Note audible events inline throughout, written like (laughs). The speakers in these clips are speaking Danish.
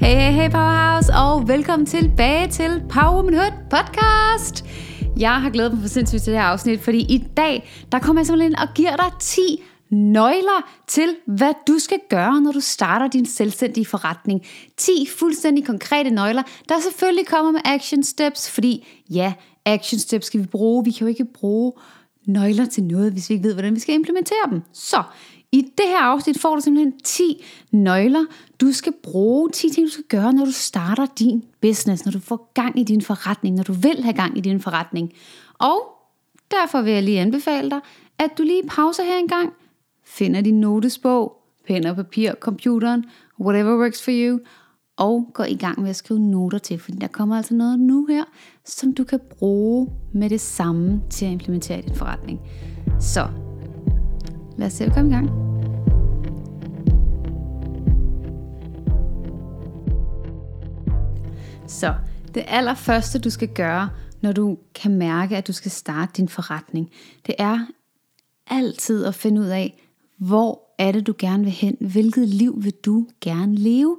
Hey, hey, hey Powerhouse, og velkommen tilbage til Power Womanhood podcast. Jeg har glædet mig for sindssygt til det her afsnit, fordi i dag, der kommer jeg simpelthen og giver dig 10 nøgler til, hvad du skal gøre, når du starter din selvstændige forretning. 10 fuldstændig konkrete nøgler, der selvfølgelig kommer med action steps, fordi ja, action steps skal vi bruge. Vi kan jo ikke bruge nøgler til noget, hvis vi ikke ved, hvordan vi skal implementere dem. Så i det her afsnit får du simpelthen 10 nøgler, du skal bruge, 10 ting, du skal gøre, når du starter din business, når du får gang i din forretning, når du vil have gang i din forretning. Og derfor vil jeg lige anbefale dig, at du lige pauser her en gang, finder din notesbog, pen og papir, computeren, whatever works for you, og går i gang med at skrive noter til, fordi der kommer altså noget nu her, som du kan bruge med det samme til at implementere i din forretning. Så lad os se at komme i gang. Så det allerførste, du skal gøre, når du kan mærke, at du skal starte din forretning, det er altid at finde ud af, hvor er det, du gerne vil hen? Hvilket liv vil du gerne leve?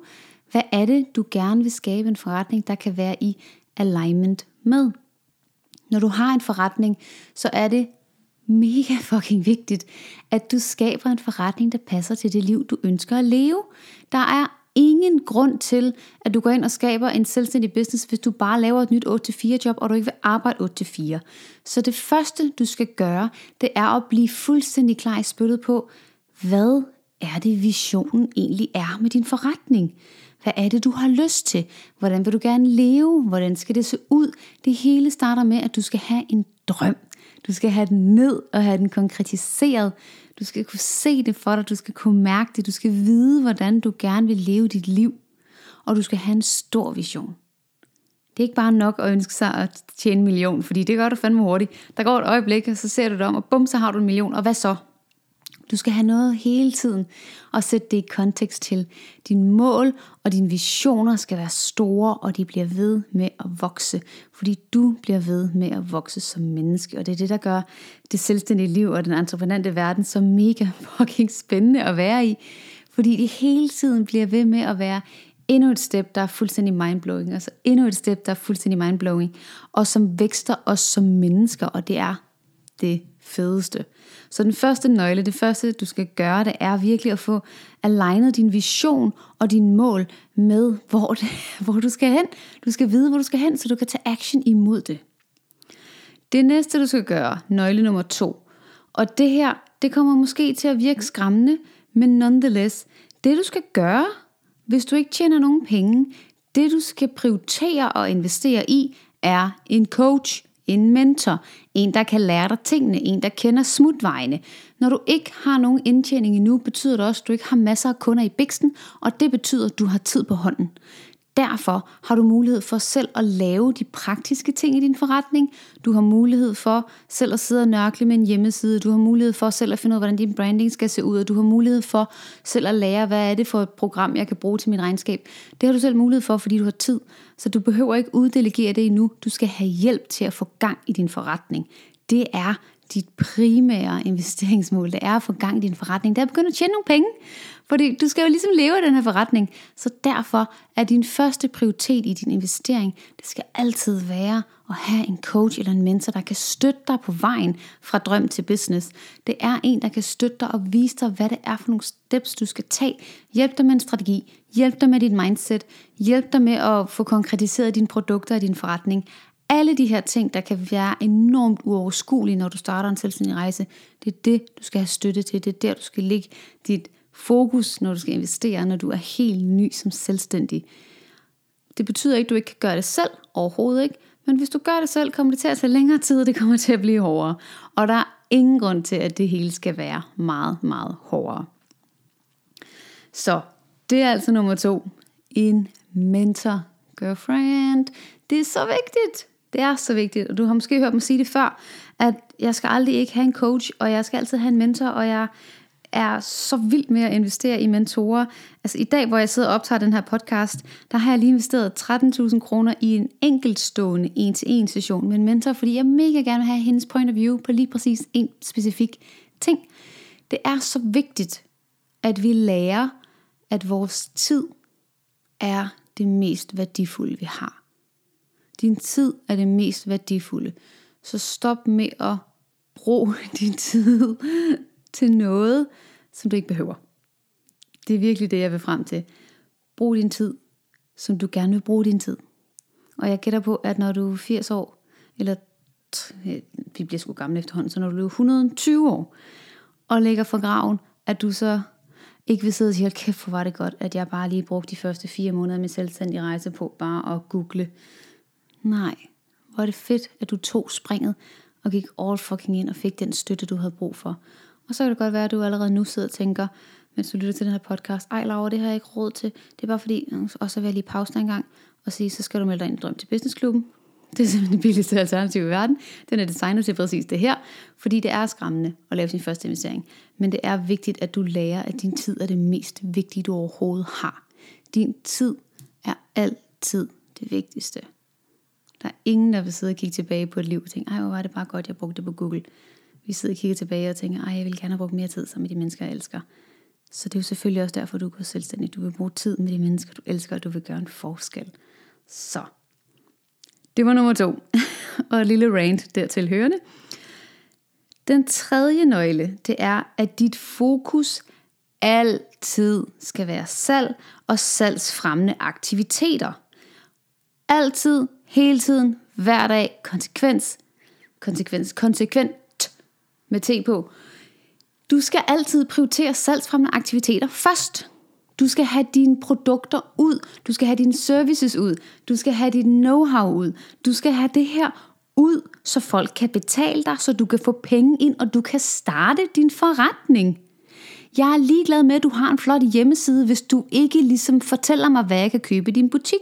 Hvad er det, du gerne vil skabe en forretning, der kan være i alignment med? Når du har en forretning, så er det mega fucking vigtigt, at du skaber en forretning, der passer til det liv, du ønsker at leve. Der er ingen grund til, at du går ind og skaber en selvstændig business, hvis du bare laver et nyt 8-4 job, og du ikke vil arbejde 8-4. Så det første, du skal gøre, det er at blive fuldstændig klar i spyttet på, hvad er det visionen egentlig er med din forretning? Hvad er det, du har lyst til? Hvordan vil du gerne leve? Hvordan skal det se ud? Det hele starter med, at du skal have en drøm. Du skal have den ned og have den konkretiseret. Du skal kunne se det for dig, du skal kunne mærke det, du skal vide, hvordan du gerne vil leve dit liv. Og du skal have en stor vision. Det er ikke bare nok at ønske sig at tjene en million, fordi det gør du fandme hurtigt. Der går et øjeblik, og så ser du det om, og bum, så har du en million, og hvad så? Du skal have noget hele tiden og sætte det i kontekst til. Din mål og dine visioner skal være store, og de bliver ved med at vokse, fordi du bliver ved med at vokse som menneske. Og det er det, der gør det selvstændige liv og den entreprenante verden så mega fucking spændende at være i. Fordi det hele tiden bliver ved med at være endnu et step, der er fuldstændig mindblowing, altså endnu et step, der er fuldstændig mindblowing, og som vækster os som mennesker, og det er det fedeste. Så den første nøgle, det første du skal gøre, det er virkelig at få alignet din vision og din mål med, hvor, det, (laughs) hvor du skal hen. Du skal vide, hvor du skal hen, så du kan tage action imod det. Det næste, du skal gøre, nøgle nummer to, og det her, det kommer måske til at virke skræmmende, men nonetheless, det du skal gøre, hvis du ikke tjener nogen penge, det du skal prioritere og investere i, er en coach, en mentor, en der kan lære dig tingene, en der kender smutvejene. Når du ikke har nogen indtjening endnu, betyder det også, at du ikke har masser af kunder i biksen, og det betyder, at du har tid på hånden. Derfor har du mulighed for selv at lave de praktiske ting i din forretning. Du har mulighed for selv at sidde og nørkle med en hjemmeside. Du har mulighed for selv at finde ud af, hvordan din branding skal se ud. Og du har mulighed for selv at lære, hvad er det for et program, jeg kan bruge til mit regnskab. Det har du selv mulighed for, fordi du har tid. Så du behøver ikke uddelegere det endnu. Du skal have hjælp til at få gang i din forretning. Det er dit primære investeringsmål, det er at få gang i din forretning, det er at begynde at tjene nogle penge. Fordi du skal jo ligesom leve af den her forretning. Så derfor er din første prioritet i din investering, det skal altid være at have en coach eller en mentor, der kan støtte dig på vejen fra drøm til business. Det er en, der kan støtte dig og vise dig, hvad det er for nogle steps, du skal tage. Hjælp dig med en strategi, hjælp dig med dit mindset, hjælp dig med at få konkretiseret dine produkter og din forretning. Alle de her ting, der kan være enormt uoverskuelige, når du starter en selvstændig rejse, det er det, du skal have støtte til. Det er der, du skal lægge dit fokus, når du skal investere, når du er helt ny som selvstændig. Det betyder ikke, at du ikke kan gøre det selv, overhovedet ikke. Men hvis du gør det selv, kommer det til at tage længere tid, og det kommer til at blive hårdere. Og der er ingen grund til, at det hele skal være meget, meget hårdere. Så det er altså nummer to. En mentor girlfriend. Det er så vigtigt. Det er så vigtigt, og du har måske hørt mig sige det før, at jeg skal aldrig ikke have en coach, og jeg skal altid have en mentor, og jeg er så vild med at investere i mentorer. Altså i dag, hvor jeg sidder og optager den her podcast, der har jeg lige investeret 13.000 kroner i en enkeltstående en-til-en session med en mentor, fordi jeg mega gerne vil have hendes point of view på lige præcis en specifik ting. Det er så vigtigt, at vi lærer, at vores tid er det mest værdifulde, vi har. Din tid er det mest værdifulde. Så stop med at bruge (laughs) din tid til noget, som du ikke behøver. Det er virkelig det, jeg vil frem til. Brug din tid, som du gerne vil bruge din tid. Og jeg gætter på, at når du er 80 år, eller vi bliver sgu gamle efterhånden, så når du er 120 år, og ligger for graven, at du så ikke vil sidde og sige, kæft, hvor var det godt, at jeg bare lige brugte de første fire måneder min selvstændig rejse på bare at google. Nej, hvor er det fedt, at du tog springet og gik all fucking ind og fik den støtte, du havde brug for. Og så kan det godt være, at du allerede nu sidder og tænker, mens du lytter til den her podcast, ej Laura, det har jeg ikke råd til. Det er bare fordi, øh, og så vil jeg lige pause en gang og sige, så skal du melde dig ind i Drøm til Businessklubben. Det er simpelthen det billigste alternativ i verden. Den er designet til præcis det her, fordi det er skræmmende at lave sin første investering. Men det er vigtigt, at du lærer, at din tid er det mest vigtige, du overhovedet har. Din tid er altid det vigtigste. Der er ingen, der vil sidde og kigge tilbage på et liv og tænke, ej, hvor var det bare godt, jeg brugte det på Google. Vi sidder og kigger tilbage og tænker, ej, jeg vil gerne have brugt mere tid sammen med de mennesker, jeg elsker. Så det er jo selvfølgelig også derfor, du går selvstændig. Du vil bruge tid med de mennesker, du elsker, og du vil gøre en forskel. Så, det var nummer to. (laughs) og et lille rant dertil hørende. Den tredje nøgle, det er, at dit fokus altid skal være salg og salgsfremmende aktiviteter. Altid, hele tiden, hver dag, konsekvens, konsekvens, konsekvent med T på. Du skal altid prioritere salgsfremmende aktiviteter først. Du skal have dine produkter ud. Du skal have dine services ud. Du skal have dit know-how ud. Du skal have det her ud, så folk kan betale dig, så du kan få penge ind, og du kan starte din forretning. Jeg er ligeglad med, at du har en flot hjemmeside, hvis du ikke ligesom fortæller mig, hvad jeg kan købe i din butik.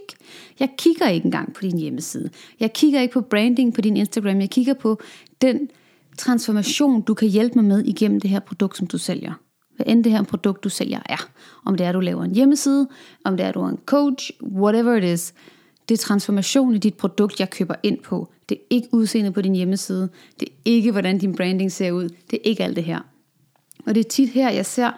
Jeg kigger ikke engang på din hjemmeside. Jeg kigger ikke på branding på din Instagram. Jeg kigger på den transformation, du kan hjælpe mig med igennem det her produkt, som du sælger. Hvad end det her produkt, du sælger er. Om det er, at du laver en hjemmeside, om det er, at du er en coach, whatever it is. Det er transformation i dit produkt, jeg køber ind på. Det er ikke udseende på din hjemmeside. Det er ikke, hvordan din branding ser ud. Det er ikke alt det her. Og det er tit her, jeg ser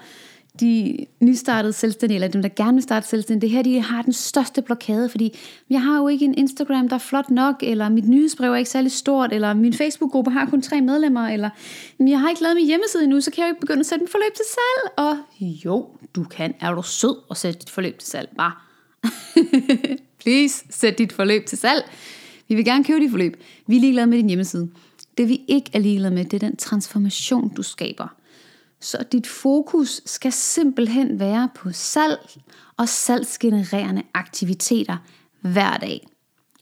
de nystartede selvstændige, eller dem, der gerne vil starte selvstændige, det her, de har den største blokade, fordi jeg har jo ikke en Instagram, der er flot nok, eller mit nyhedsbrev er ikke særlig stort, eller min Facebook-gruppe har kun tre medlemmer, eller jeg har ikke lavet min hjemmeside endnu, så kan jeg jo ikke begynde at sætte mit forløb til salg. Og jo, du kan. Er du sød at sætte dit forløb til salg? Bare. (laughs) Please, sæt dit forløb til salg. Vi vil gerne købe dit forløb. Vi er ligeglade med din hjemmeside. Det vi ikke er ligeglade med, det er den transformation, du skaber. Så dit fokus skal simpelthen være på salg og salgsgenererende aktiviteter hver dag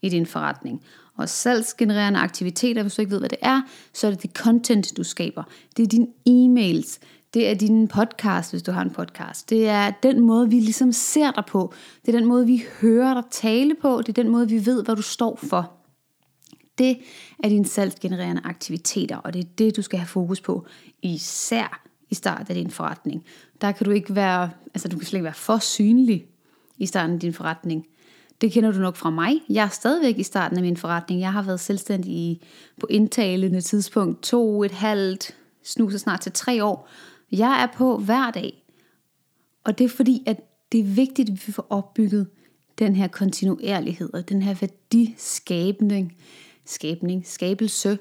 i din forretning. Og salgsgenererende aktiviteter, hvis du ikke ved, hvad det er, så er det det content, du skaber. Det er dine e-mails, det er din podcast, hvis du har en podcast. Det er den måde, vi ligesom ser dig på. Det er den måde, vi hører dig tale på. Det er den måde, vi ved, hvad du står for. Det er dine salgsgenererende aktiviteter, og det er det, du skal have fokus på. Især i starten af din forretning. Der kan du ikke være, altså du kan slet ikke være for synlig i starten af din forretning. Det kender du nok fra mig. Jeg er stadigvæk i starten af min forretning. Jeg har været selvstændig i, på indtalende tidspunkt to, et halvt, snuser snart til tre år. Jeg er på hver dag. Og det er fordi, at det er vigtigt, at vi får opbygget den her kontinuerlighed og den her værdiskabning, skabning, skabelse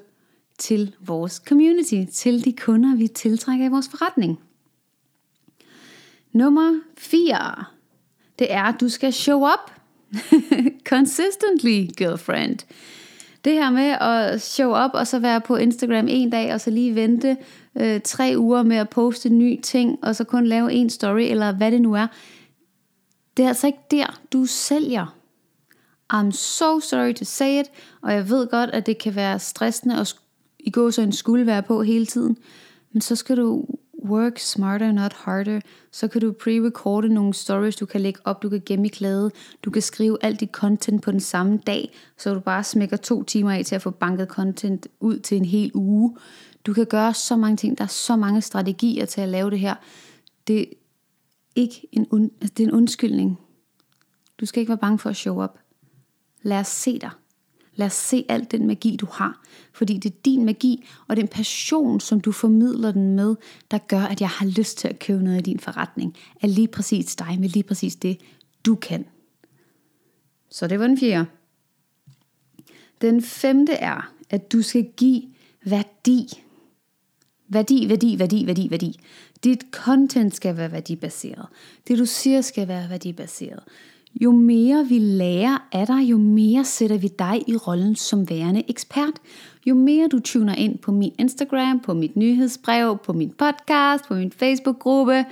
til vores community, til de kunder, vi tiltrækker i vores forretning. Nummer 4, det er, at du skal show up. (laughs) Consistently, girlfriend. Det her med at show up og så være på Instagram en dag, og så lige vente øh, tre uger med at poste ny ting, og så kun lave en story, eller hvad det nu er. Det er altså ikke der, du sælger. I'm so sorry to say it, og jeg ved godt, at det kan være stressende at i går så en skulle være på hele tiden. Men så skal du work smarter, not harder. Så kan du pre-recorde nogle stories, du kan lægge op, du kan gemme i klæde. Du kan skrive alt dit content på den samme dag, så du bare smækker to timer af til at få banket content ud til en hel uge. Du kan gøre så mange ting. Der er så mange strategier til at lave det her. Det er ikke en, und- altså det er en undskyldning. Du skal ikke være bange for at show up. Lad os se dig. Lad os se alt den magi, du har. Fordi det er din magi og den passion, som du formidler den med, der gør, at jeg har lyst til at købe noget i din forretning. Er lige præcis dig med lige præcis det, du kan. Så det var den fjerde. Den femte er, at du skal give værdi. Værdi, værdi, værdi, værdi, værdi. Dit content skal være værdibaseret. Det du siger skal være værdibaseret. Jo mere vi lærer af dig, jo mere sætter vi dig i rollen som værende ekspert. Jo mere du tuner ind på min Instagram, på mit nyhedsbrev, på min podcast, på min Facebook-gruppe,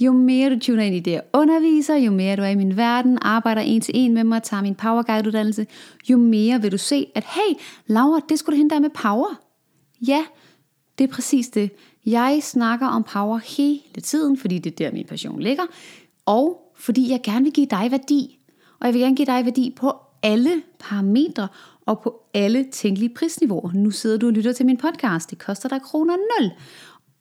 jo mere du tuner ind i det, jeg underviser, jo mere du er i min verden, arbejder en til en med mig, tager min Power Guide uddannelse, jo mere vil du se, at hey, Laura, det skulle du hente der med power. Ja, det er præcis det. Jeg snakker om power hele tiden, fordi det er der, min passion ligger, og fordi jeg gerne vil give dig værdi. Og jeg vil gerne give dig værdi på alle parametre og på alle tænkelige prisniveauer. Nu sidder du og lytter til min podcast. Det koster dig kroner 0.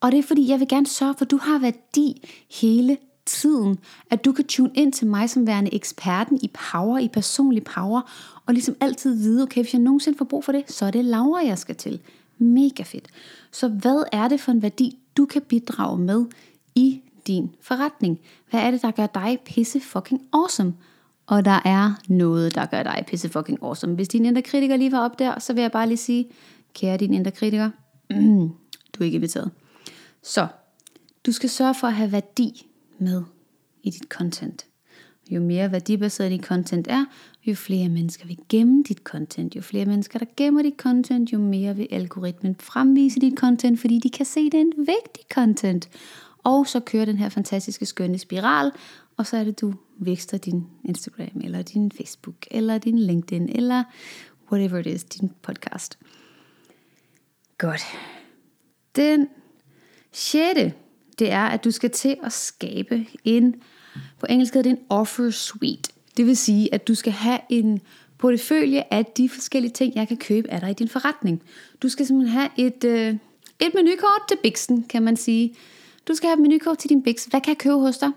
Og det er fordi, jeg vil gerne sørge for, at du har værdi hele tiden. At du kan tune ind til mig som værende eksperten i power, i personlig power. Og ligesom altid vide, okay, hvis jeg nogensinde får brug for det, så er det Laura, jeg skal til. Mega fedt. Så hvad er det for en værdi, du kan bidrage med i din forretning? Hvad er det, der gør dig pisse fucking awesome? Og der er noget, der gør dig pisse fucking awesome. Hvis din indre kritiker lige var op der, så vil jeg bare lige sige, kære din indre kritiker, (clears throat) du er ikke inviteret. Så, du skal sørge for at have værdi med i dit content. Jo mere værdibaseret dit content er, jo flere mennesker vil gemme dit content. Jo flere mennesker, der gemmer dit content, jo mere vil algoritmen fremvise dit content, fordi de kan se, at det er en vigtig content. Og så kører den her fantastiske skønne spiral, og så er det, du vækster din Instagram, eller din Facebook, eller din LinkedIn, eller whatever it is, din podcast. Godt. Den sjette, det er, at du skal til at skabe en, på engelsk hedder det en offer suite. Det vil sige, at du skal have en portefølje af de forskellige ting, jeg kan købe af dig i din forretning. Du skal simpelthen have et, øh, et menukort til biksen, kan man sige. Du skal have et menukort til din Bix. Hvad kan jeg købe hos dig?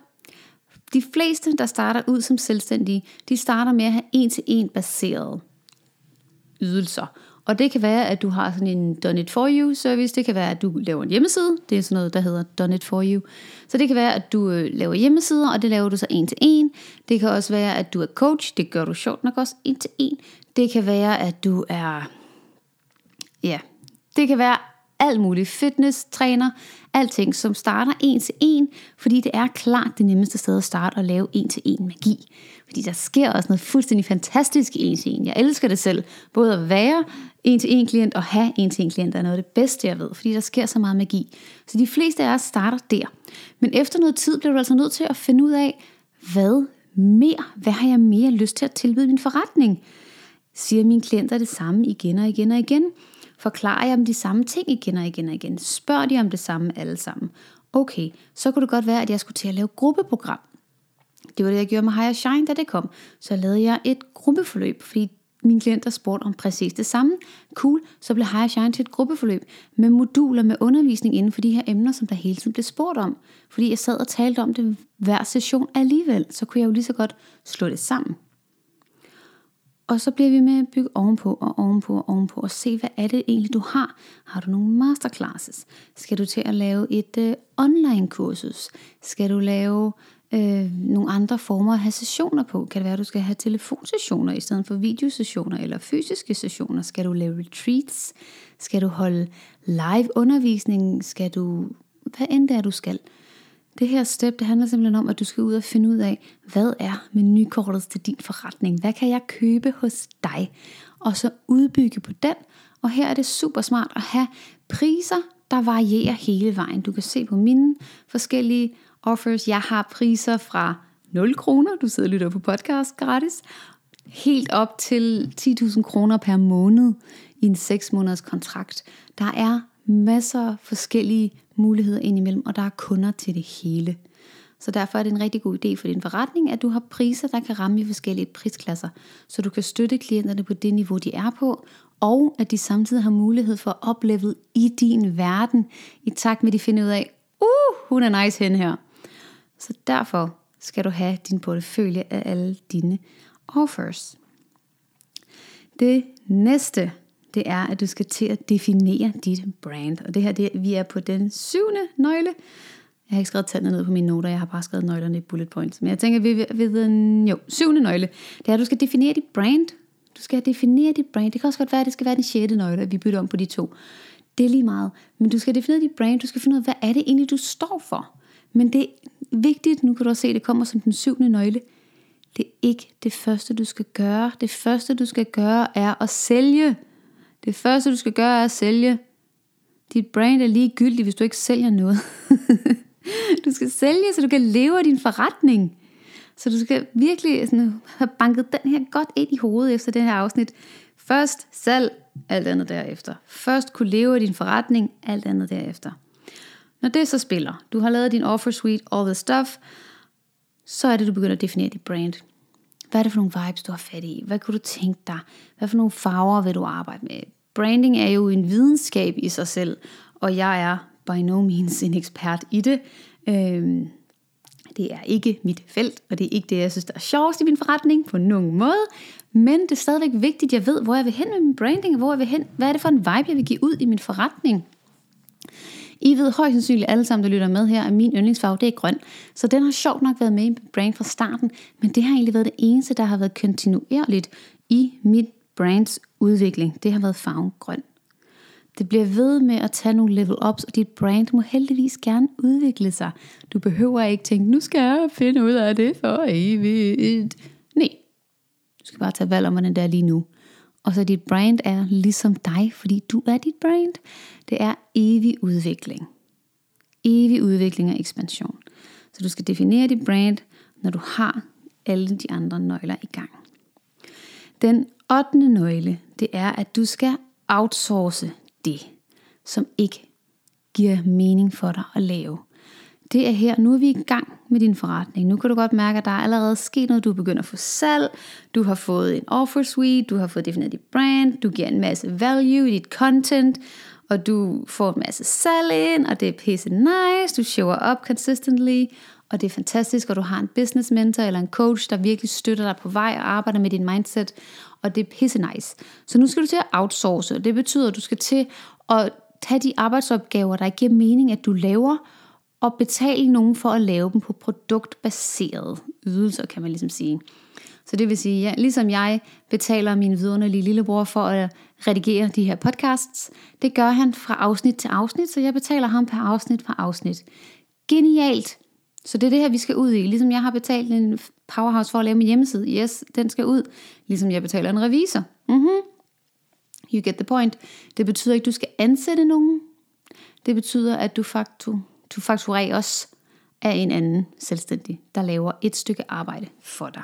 De fleste, der starter ud som selvstændige, de starter med at have en-til-en baseret ydelser. Og det kan være, at du har sådan en Done It For You service. Det kan være, at du laver en hjemmeside. Det er sådan noget, der hedder Done It For You. Så det kan være, at du øh, laver hjemmesider, og det laver du så en til en. Det kan også være, at du er coach. Det gør du sjovt nok også en til en. Det kan være, at du er... Ja, det kan være alt muligt. Fitness, træner, alting, som starter en til en, fordi det er klart det nemmeste sted at starte og lave en til en magi. Fordi der sker også noget fuldstændig fantastisk i en til en. Jeg elsker det selv, både at være en til en klient og have en til en klient er noget af det bedste, jeg ved, fordi der sker så meget magi. Så de fleste af os starter der. Men efter noget tid bliver du altså nødt til at finde ud af, hvad mere? Hvad har jeg mere lyst til at tilbyde min forretning? Siger mine klienter det samme igen og igen og igen? Forklarer jeg dem de samme ting igen og igen og igen? Spørger de om det samme alle sammen? Okay, så kunne det godt være, at jeg skulle til at lave gruppeprogram. Det var det, jeg gjorde med Higher Shine, da det kom. Så lavede jeg et gruppeforløb, fordi mine klienter spurgte om præcis det samme. Cool, så blev Higher Shine til et gruppeforløb med moduler med undervisning inden for de her emner, som der hele tiden blev spurgt om. Fordi jeg sad og talte om det hver session alligevel, så kunne jeg jo lige så godt slå det sammen. Og så bliver vi med at bygge ovenpå og ovenpå og ovenpå og se, hvad er det egentlig, du har. Har du nogle masterclasses? Skal du til at lave et øh, online kursus? Skal du lave øh, nogle andre former at have sessioner på? Kan det være, at du skal have telefonsessioner i stedet for videosessioner eller fysiske sessioner? Skal du lave retreats? Skal du holde live undervisning? Skal du, hvad end det er, du skal? Det her step, det handler simpelthen om, at du skal ud og finde ud af, hvad er menukortet til din forretning? Hvad kan jeg købe hos dig? Og så udbygge på den. Og her er det super smart at have priser, der varierer hele vejen. Du kan se på mine forskellige offers. Jeg har priser fra 0 kroner, du sidder og lytter på podcast gratis, helt op til 10.000 kroner per måned i en 6 måneders kontrakt. Der er masser af forskellige muligheder indimellem, og der er kunder til det hele. Så derfor er det en rigtig god idé for din forretning, at du har priser, der kan ramme i forskellige prisklasser, så du kan støtte klienterne på det niveau, de er på, og at de samtidig har mulighed for at opleve i din verden, i takt med, at de finder ud af, uh, hun er nice hen her. Så derfor skal du have din portefølje af alle dine offers. Det næste, det er, at du skal til at definere dit brand. Og det her, det, vi er på den syvende nøgle. Jeg har ikke skrevet tallene ned på mine noter, jeg har bare skrevet nøglerne i bullet points. Men jeg tænker, vi ved, ved den, jo, syvende nøgle, det er, at du skal definere dit brand. Du skal definere dit brand. Det kan også godt være, at det skal være den sjette nøgle, at vi bytter om på de to. Det er lige meget. Men du skal definere dit brand. Du skal finde ud af, hvad er det egentlig, du står for. Men det er vigtigt, nu kan du også se, at det kommer som den syvende nøgle. Det er ikke det første, du skal gøre. Det første, du skal gøre, er at sælge. Det første, du skal gøre, er at sælge. Dit brand er ligegyldigt, hvis du ikke sælger noget. (laughs) du skal sælge, så du kan leve af din forretning. Så du skal virkelig sådan, have banket den her godt ind i hovedet efter det her afsnit. Først salg, alt andet derefter. Først kunne leve af din forretning, alt andet derefter. Når det så spiller, du har lavet din offer suite, all the stuff, så er det, du begynder at definere dit brand. Hvad er det for nogle vibes, du har fat i? Hvad kunne du tænke dig? Hvad for nogle farver vil du arbejde med? Branding er jo en videnskab i sig selv, og jeg er by no means en ekspert i det. Øhm, det er ikke mit felt, og det er ikke det, jeg synes, der er sjovest i min forretning på nogen måde. Men det er stadigvæk vigtigt, at jeg ved, hvor jeg vil hen med min branding, og hvor jeg vil hen. Hvad er det for en vibe, jeg vil give ud i min forretning? I ved højst sandsynligt alle sammen, der lytter med her, at min yndlingsfarve, det er grøn. Så den har sjovt nok været med i mit brand fra starten, men det har egentlig været det eneste, der har været kontinuerligt i mit brands udvikling. Det har været farven grøn. Det bliver ved med at tage nogle level ups, og dit brand må heldigvis gerne udvikle sig. Du behøver ikke tænke, nu skal jeg finde ud af det for evigt. Nej, du skal bare tage valg om, hvordan det er lige nu. Og så dit brand er ligesom dig, fordi du er dit brand. Det er evig udvikling. Evig udvikling og ekspansion. Så du skal definere dit brand, når du har alle de andre nøgler i gang. Den 8. nøgle, det er, at du skal outsource det, som ikke giver mening for dig at lave. Det er her, nu er vi i gang med din forretning. Nu kan du godt mærke, at der er allerede sket noget. Du begynder at få salg, du har fået en offer suite, du har fået defineret dit brand, du giver en masse value i dit content, og du får en masse salg ind, og det er pisse nice, du shower up consistently, og det er fantastisk, og du har en business mentor eller en coach, der virkelig støtter dig på vej og arbejder med din mindset, og det er pisse nice. Så nu skal du til at outsource, og det betyder, at du skal til at tage de arbejdsopgaver, der giver mening, at du laver, og betale nogen for at lave dem på produktbaserede ydelser, kan man ligesom sige. Så det vil sige, ja, ligesom jeg betaler min vidunderlige lillebror for at redigere de her podcasts, det gør han fra afsnit til afsnit, så jeg betaler ham per afsnit per afsnit. Genialt! Så det er det her, vi skal ud i. Ligesom jeg har betalt en powerhouse for at lave min hjemmeside. Yes, den skal ud. Ligesom jeg betaler en revisor. Mm-hmm. You get the point. Det betyder ikke, at du skal ansætte nogen. Det betyder, at du, faktu, du fakturerer også af en anden selvstændig, der laver et stykke arbejde for dig.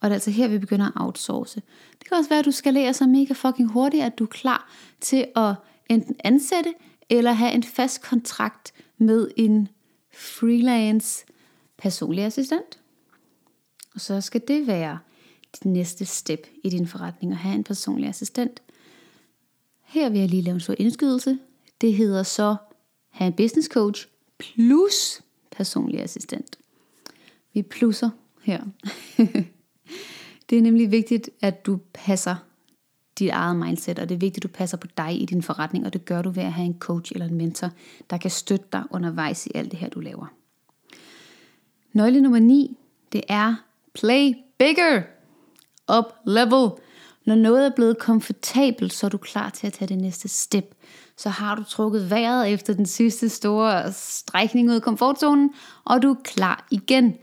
Og det er altså her, vi begynder at outsource. Det kan også være, at du skalerer så mega fucking hurtigt, at du er klar til at enten ansætte, eller have en fast kontrakt med en freelance personlig assistent. Og så skal det være dit næste step i din forretning, at have en personlig assistent. Her vil jeg lige lave en stor indskydelse. Det hedder så have en business coach plus personlig assistent. Vi plusser her. (laughs) det er nemlig vigtigt, at du passer dit eget mindset, og det er vigtigt, at du passer på dig i din forretning, og det gør du ved at have en coach eller en mentor, der kan støtte dig undervejs i alt det her, du laver. Nøgle nummer 9, det er play bigger, up level. Når noget er blevet komfortabelt, så er du klar til at tage det næste step. Så har du trukket vejret efter den sidste store strækning ud af komfortzonen, og du er klar igen.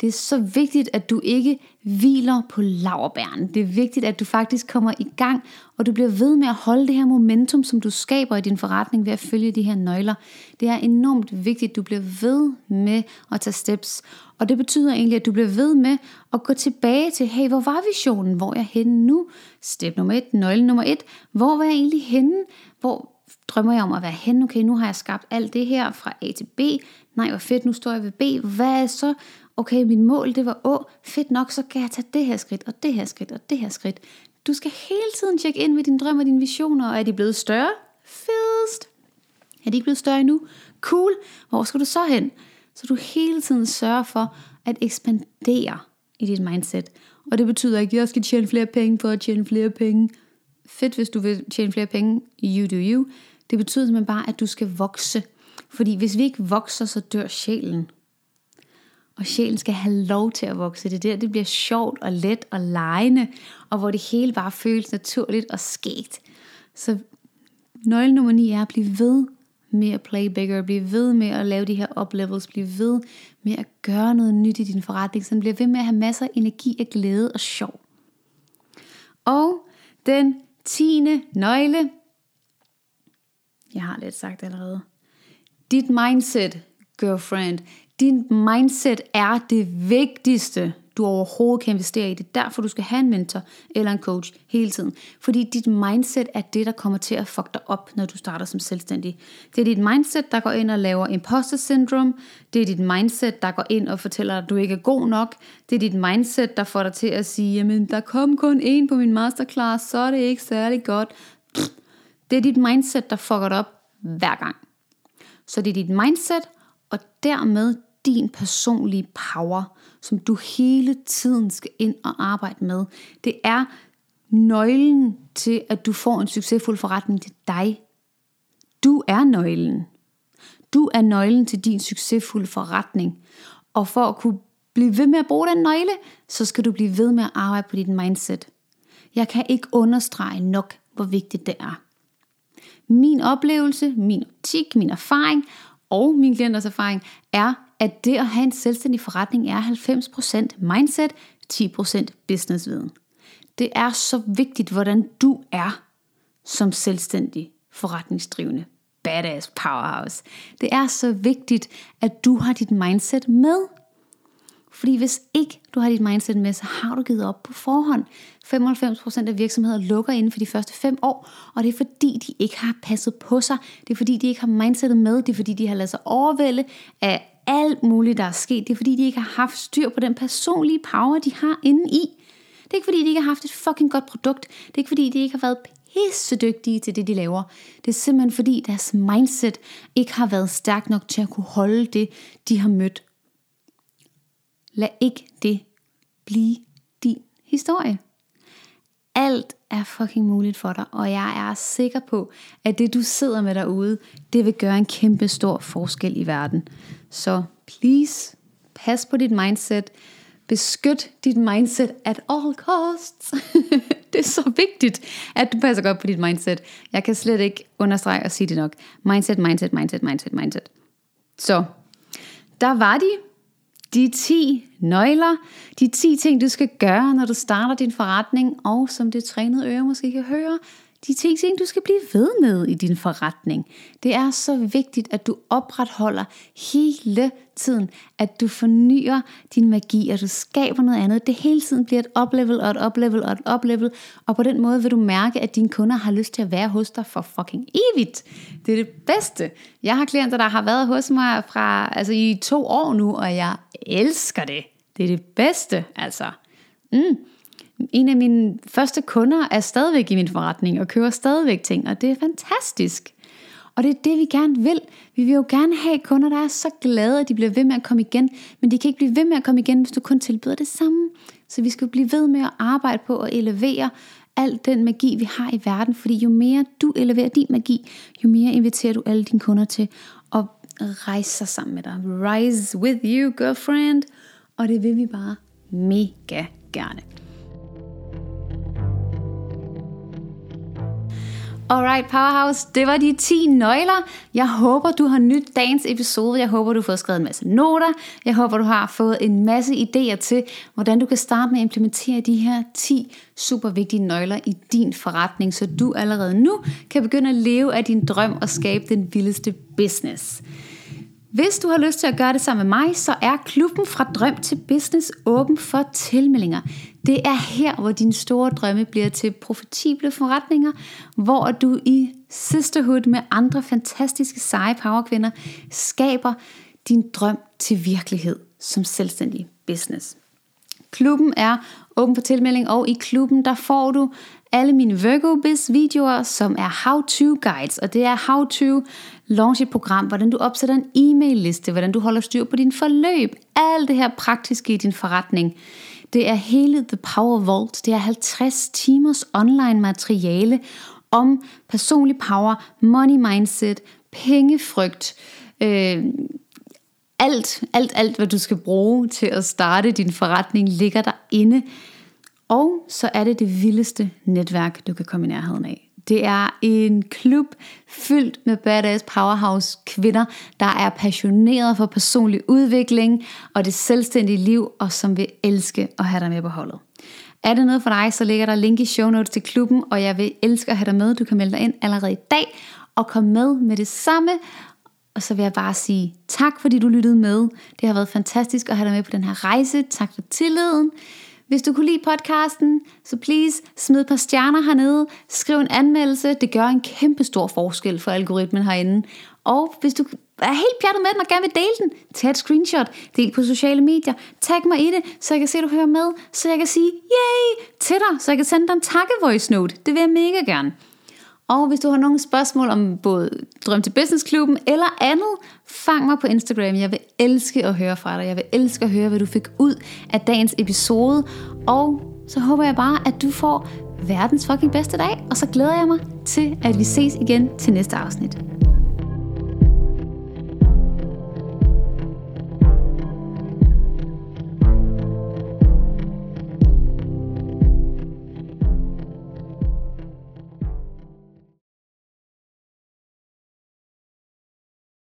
Det er så vigtigt, at du ikke hviler på laverbæren. Det er vigtigt, at du faktisk kommer i gang, og du bliver ved med at holde det her momentum, som du skaber i din forretning ved at følge de her nøgler. Det er enormt vigtigt, at du bliver ved med at tage steps. Og det betyder egentlig, at du bliver ved med at gå tilbage til, hey, hvor var visionen? Hvor er jeg henne nu? Step nummer et, nøgle nummer et. Hvor var jeg egentlig henne? Hvor drømmer jeg om at være henne? Okay, nu har jeg skabt alt det her fra A til B. Nej, hvor fedt, nu står jeg ved B. Hvad er så? Okay, min mål det var, å, fedt nok, så kan jeg tage det her skridt, og det her skridt, og det her skridt. Du skal hele tiden tjekke ind med dine drømme og dine visioner, og er de blevet større? Fedest! Er de ikke blevet større endnu? Cool! Hvor skal du så hen? Så du hele tiden sørger for at ekspandere i dit mindset. Og det betyder ikke, at jeg skal tjene flere penge for at tjene flere penge. Fedt, hvis du vil tjene flere penge. You do you. Det betyder simpelthen bare, at du skal vokse. Fordi hvis vi ikke vokser, så dør sjælen. Og sjælen skal have lov til at vokse. Det er der, det bliver sjovt og let og lejende, og hvor det hele bare føles naturligt og skægt. Så nøgle nummer 9 er at blive ved med at play bigger, blive ved med at lave de her uplevels, blive ved med at gøre noget nyt i din forretning, så den bliver ved med at have masser af energi og glæde og sjov. Og den tiende nøgle, jeg har lidt sagt allerede, dit mindset, girlfriend, din mindset er det vigtigste du overhovedet kan investere i. Det er derfor, du skal have en mentor eller en coach hele tiden. Fordi dit mindset er det, der kommer til at fuck dig op, når du starter som selvstændig. Det er dit mindset, der går ind og laver imposter syndrome. Det er dit mindset, der går ind og fortæller dig, at du ikke er god nok. Det er dit mindset, der får dig til at sige, jamen der kom kun en på min masterclass, så er det ikke særlig godt. Det er dit mindset, der fucker dig op hver gang. Så det er dit mindset, og dermed din personlige power, som du hele tiden skal ind og arbejde med. Det er nøglen til, at du får en succesfuld forretning til dig. Du er nøglen. Du er nøglen til din succesfulde forretning. Og for at kunne blive ved med at bruge den nøgle, så skal du blive ved med at arbejde på dit mindset. Jeg kan ikke understrege nok, hvor vigtigt det er. Min oplevelse, min optik, min erfaring og min klienters erfaring er, at det at have en selvstændig forretning er 90% mindset, 10% businessviden. Det er så vigtigt, hvordan du er som selvstændig forretningsdrivende. Badass powerhouse. Det er så vigtigt, at du har dit mindset med. Fordi hvis ikke du har dit mindset med, så har du givet op på forhånd. 95% af virksomheder lukker inden for de første 5 år, og det er fordi, de ikke har passet på sig. Det er fordi, de ikke har mindsetet med. Det er fordi, de har ladet sig overvælde af alt muligt, der er sket. Det er fordi, de ikke har haft styr på den personlige power, de har inde i. Det er ikke fordi, de ikke har haft et fucking godt produkt. Det er ikke fordi, de ikke har været pissedygtige til det, de laver. Det er simpelthen fordi, deres mindset ikke har været stærk nok til at kunne holde det, de har mødt. Lad ikke det blive din historie. Alt er fucking muligt for dig, og jeg er sikker på, at det du sidder med derude, det vil gøre en kæmpe stor forskel i verden. Så please, pas på dit mindset. Beskyt dit mindset at all costs. (laughs) det er så vigtigt, at du passer godt på dit mindset. Jeg kan slet ikke understrege og sige det nok. Mindset, mindset, mindset, mindset, mindset. Så, der var de de 10 nøgler, de 10 ting, du skal gøre, når du starter din forretning, og som det trænede øre måske kan høre, de 10 ting, du skal blive ved med i din forretning. Det er så vigtigt, at du opretholder hele tiden, at du fornyer din magi, at du skaber noget andet. Det hele tiden bliver et oplevel og et oplevel og et oplevel, og på den måde vil du mærke, at dine kunder har lyst til at være hos dig for fucking evigt. Det er det bedste. Jeg har klienter, der har været hos mig fra, altså i to år nu, og jeg elsker det. Det er det bedste, altså. Mm en af mine første kunder er stadigvæk i min forretning og køber stadigvæk ting, og det er fantastisk. Og det er det, vi gerne vil. Vi vil jo gerne have kunder, der er så glade, at de bliver ved med at komme igen, men de kan ikke blive ved med at komme igen, hvis du kun tilbyder det samme. Så vi skal blive ved med at arbejde på at elevere al den magi, vi har i verden, fordi jo mere du eleverer din magi, jo mere inviterer du alle dine kunder til at rejse sig sammen med dig. Rise with you, girlfriend. Og det vil vi bare mega gerne. Alright Powerhouse, det var de 10 nøgler. Jeg håber, du har nyt dagens episode. Jeg håber, du har fået skrevet en masse noter. Jeg håber, du har fået en masse idéer til, hvordan du kan starte med at implementere de her 10 super vigtige nøgler i din forretning, så du allerede nu kan begynde at leve af din drøm og skabe den vildeste business. Hvis du har lyst til at gøre det sammen med mig, så er klubben fra drøm til business åben for tilmeldinger. Det er her, hvor dine store drømme bliver til profitable forretninger, hvor du i sisterhood med andre fantastiske seje powerkvinder skaber din drøm til virkelighed som selvstændig business. Klubben er åben for tilmelding, og i klubben der får du alle mine Virgo Biz videoer, som er how-to guides, og det er how-to launch et program, hvordan du opsætter en e-mail liste, hvordan du holder styr på din forløb, alt det her praktiske i din forretning. Det er hele The Power Vault, det er 50 timers online materiale om personlig power, money mindset, pengefrygt, Øh, alt, alt, alt, hvad du skal bruge til at starte din forretning, ligger der inde. Og så er det det vildeste netværk, du kan komme i nærheden af. Det er en klub fyldt med badass powerhouse kvinder, der er passionerede for personlig udvikling og det selvstændige liv, og som vil elske at have dig med på holdet. Er det noget for dig, så ligger der link i show notes til klubben, og jeg vil elske at have dig med. Du kan melde dig ind allerede i dag og komme med med det samme. Og så vil jeg bare sige tak, fordi du lyttede med. Det har været fantastisk at have dig med på den her rejse. Tak for tilliden. Hvis du kunne lide podcasten, så please smid et par stjerner hernede, skriv en anmeldelse. Det gør en kæmpe stor forskel for algoritmen herinde. Og hvis du er helt pjattet med den og gerne vil dele den, tag et screenshot, del på sociale medier, tag mig i det, så jeg kan se, at du hører med, så jeg kan sige yay til dig, så jeg kan sende dig en takke voice note. Det vil jeg mega gerne. Og hvis du har nogle spørgsmål om både Drøm til Business Klubben eller andet, fang mig på Instagram. Jeg vil elske at høre fra dig. Jeg vil elske at høre, hvad du fik ud af dagens episode. Og så håber jeg bare, at du får verdens fucking bedste dag. Og så glæder jeg mig til, at vi ses igen til næste afsnit.